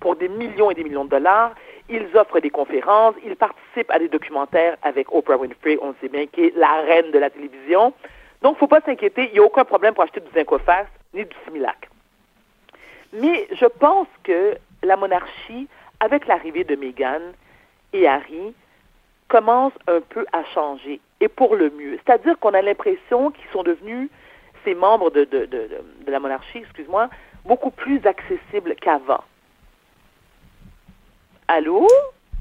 pour des millions et des millions de dollars. Ils offrent des conférences, ils participent à des documentaires avec Oprah Winfrey, on sait bien, qui est la reine de la télévision. Donc, il ne faut pas s'inquiéter, il n'y a aucun problème pour acheter du Zincofax ni du Similac. Mais je pense que la monarchie, avec l'arrivée de Meghan et Harry, commence un peu à changer, et pour le mieux. C'est-à-dire qu'on a l'impression qu'ils sont devenus, ces membres de, de, de, de la monarchie, excuse-moi, beaucoup plus accessibles qu'avant. Allô?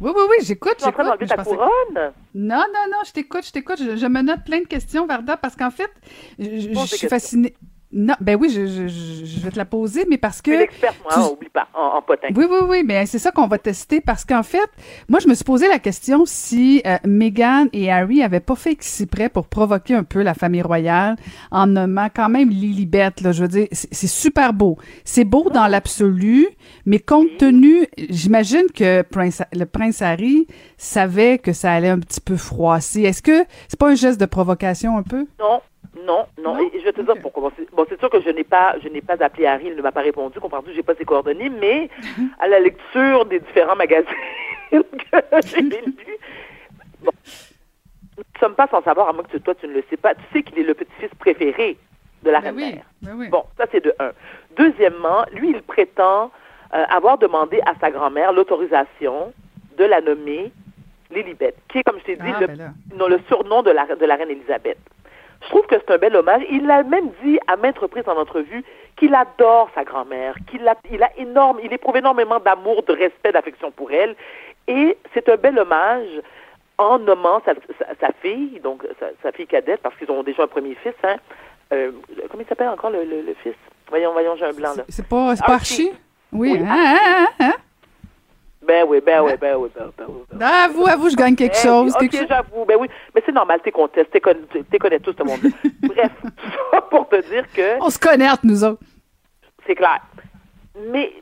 Oui, oui, oui, j'écoute. Tu es en train ta couronne? Non, non, non, je t'écoute, je t'écoute. Je, me note plein de questions, Varda, parce qu'en fait, je, je suis fascinée. Non, ben oui, je, je, je, vais te la poser, mais parce que. Une experte, moi, tu... oublie pas, en, en, potin. Oui, oui, oui, mais c'est ça qu'on va tester parce qu'en fait, moi, je me suis posé la question si euh, Meghan et Harry avaient pas fait exprès pour provoquer un peu la famille royale en nommant quand même Lilibet, là. Je veux dire, c'est super beau. C'est beau dans l'absolu, mais compte tenu, j'imagine que prince, le prince Harry savait que ça allait un petit peu froisser. Est-ce que c'est pas un geste de provocation un peu? Non, non, non, Et je vais te dire pourquoi. Bon, c'est sûr que je n'ai pas, je n'ai pas appelé Harry, il ne m'a pas répondu, comprends-tu, j'ai pas ses coordonnées, mais [LAUGHS] à la lecture des différents magazines [LAUGHS] que j'ai lus, bon, nous ne sommes pas sans savoir, à moins que toi tu ne le sais pas, tu sais qu'il est le petit-fils préféré de la ben reine-mère. Ben bon, ça c'est de un. Deuxièmement, lui, il prétend euh, avoir demandé à sa grand-mère l'autorisation de la nommer Lilibet, qui est, comme je t'ai dit, ah, le, ben le surnom de la, de la reine Élisabeth. Je trouve que c'est un bel hommage. Il l'a même dit à maintes reprises en entrevue qu'il adore sa grand-mère, qu'il a, il a énorme, il éprouve énormément d'amour, de respect, d'affection pour elle. Et c'est un bel hommage en nommant sa, sa, fille, donc sa, fille cadette, parce qu'ils ont déjà un premier fils, hein. Euh, comment il s'appelle encore le, le, fils? Voyons, voyons, j'ai un blanc là. C'est pas, pas Archie? Oui. oui. Hein, hein, hein, ben oui, ben oui, ben oui, ben, ben oui. Ben ah, vous, à vous, je gagne quelque ben chose. Ok, j'avoue, ben oui. Mais c'est normal, t'es contestes, t'es connais tout ce monde. [LAUGHS] Bref, ça pour te dire que. On se connaît entre nous autres. C'est clair. Mais,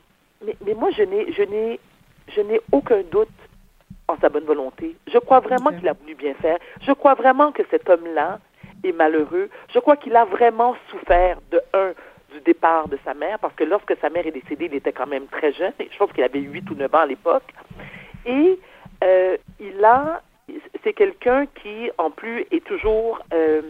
mais, mais moi, je n'ai, je n'ai, je n'ai aucun doute en sa bonne volonté. Je crois vraiment qu'il a voulu bien faire. Je crois vraiment que cet homme-là est malheureux. Je crois qu'il a vraiment souffert de un du départ de sa mère, parce que lorsque sa mère est décédée, il était quand même très jeune. Je pense qu'il avait 8 ou 9 ans à l'époque. Et euh, il a, c'est quelqu'un qui, en plus, est toujours, euh,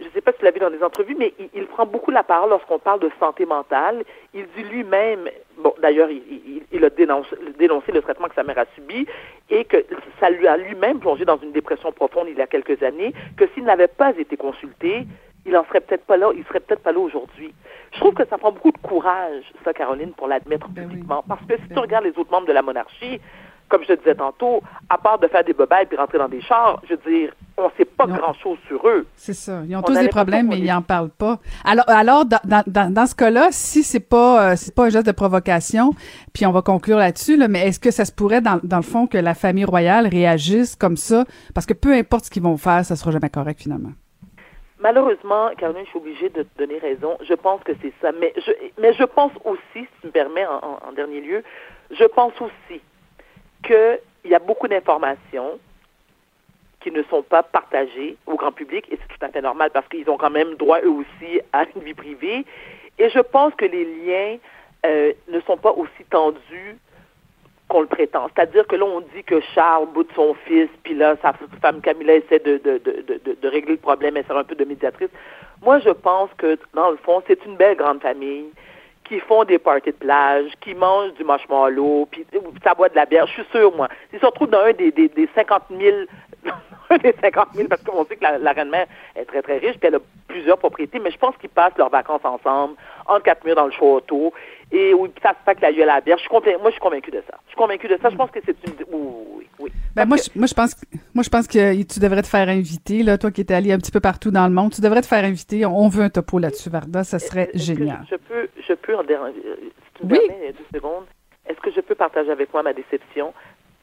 je ne sais pas si l'as vu dans des entrevues, mais il, prend beaucoup la parole lorsqu'on parle de santé mentale. Il dit lui-même, bon, d'ailleurs, il, a dénoncé, dénoncé, le traitement que sa mère a subi et que ça lui a lui-même plongé dans une dépression profonde il y a quelques années, que s'il n'avait pas été consulté, il en serait peut-être pas là, il serait peut-être pas là aujourd'hui. Je trouve que ça prend beaucoup de courage, ça, Caroline, pour l'admettre ben publiquement. Parce que si tu ben regardes les autres membres de la monarchie, comme je te disais tantôt, à part de faire des bobayes puis rentrer dans des chars, je veux dire, on ne sait pas grand-chose sur eux. C'est ça. Ils ont tous des problèmes, mais ils n'en parlent pas. Alors, alors dans, dans, dans ce cas-là, si c'est pas euh, c'est pas un geste de provocation, puis on va conclure là-dessus, là, mais est-ce que ça se pourrait, dans, dans le fond, que la famille royale réagisse comme ça? Parce que peu importe ce qu'ils vont faire, ça sera jamais correct, finalement. Malheureusement, Caroline, je suis obligée de te donner raison. Je pense que c'est ça. Mais je, mais je pense aussi, si tu me permets, en dernier lieu, je pense aussi qu'il y a beaucoup d'informations qui ne sont pas partagées au grand public, et c'est tout à fait normal parce qu'ils ont quand même droit eux aussi à une vie privée. Et je pense que les liens euh, ne sont pas aussi tendus qu'on le prétend. C'est-à-dire que là, on dit que Charles bout de son fils, puis là, sa femme Camilla essaie de, de, de, de, régler le problème, elle sert un peu de médiatrice. Moi, je pense que, dans le fond, c'est une belle grande famille qui font des parties de plage, qui mangent du marshmallow, puis ça boit de la bière. Je suis sûre, moi. Ils se retrouvent dans un des, des, des 50 000 [LAUGHS] des 50 000 parce qu'on sait que la, reine-mère est très, très riche, puis elle a plusieurs propriétés, mais je pense qu'ils passent leurs vacances ensemble, en quatre murs dans le château, et oui, ça se fait que la gueule à la bière. Je suis moi, je suis convaincue de ça. Je suis convaincue de ça. Je pense que c'est une... Oui, oui. Ben, moi, je, moi, je pense, moi, je pense que tu devrais te faire inviter, là, toi qui étais allé un petit peu partout dans le monde, tu devrais te faire inviter. On veut un topo là-dessus, Varda, ça serait génial. Je peux, je peux, en euh, si tu me oui. permets deux secondes, est-ce que je peux partager avec moi ma déception?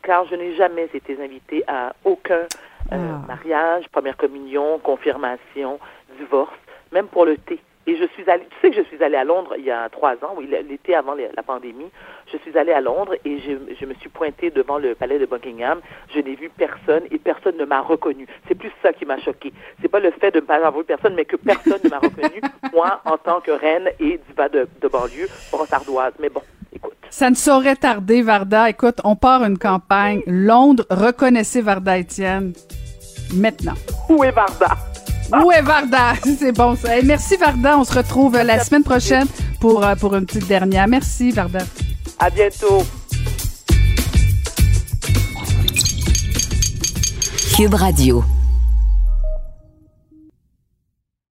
Car je n'ai jamais été invitée à aucun euh, ah. mariage, première communion, confirmation, divorce, même pour le thé. Et je suis allée, tu sais que je suis allée à Londres il y a trois ans, oui, l'été avant la pandémie. Je suis allée à Londres et je, je me suis pointée devant le palais de Buckingham. Je n'ai vu personne et personne ne m'a reconnu. C'est plus ça qui m'a choqué. C'est pas le fait de ne pas avoir vu personne, mais que personne ne m'a reconnu, [LAUGHS] moi, en tant que reine et diva de, de banlieue brossardoise. Mais bon, écoute. Ça ne saurait tarder, Varda. Écoute, on part une campagne. Londres, reconnaissez Varda Étienne. Maintenant. Où est Varda? Où est Varda? [LAUGHS] C'est bon ça. merci Varda. On se retrouve la semaine prochaine pour, euh, pour une petite dernière. Merci Varda. À bientôt. Cube Radio.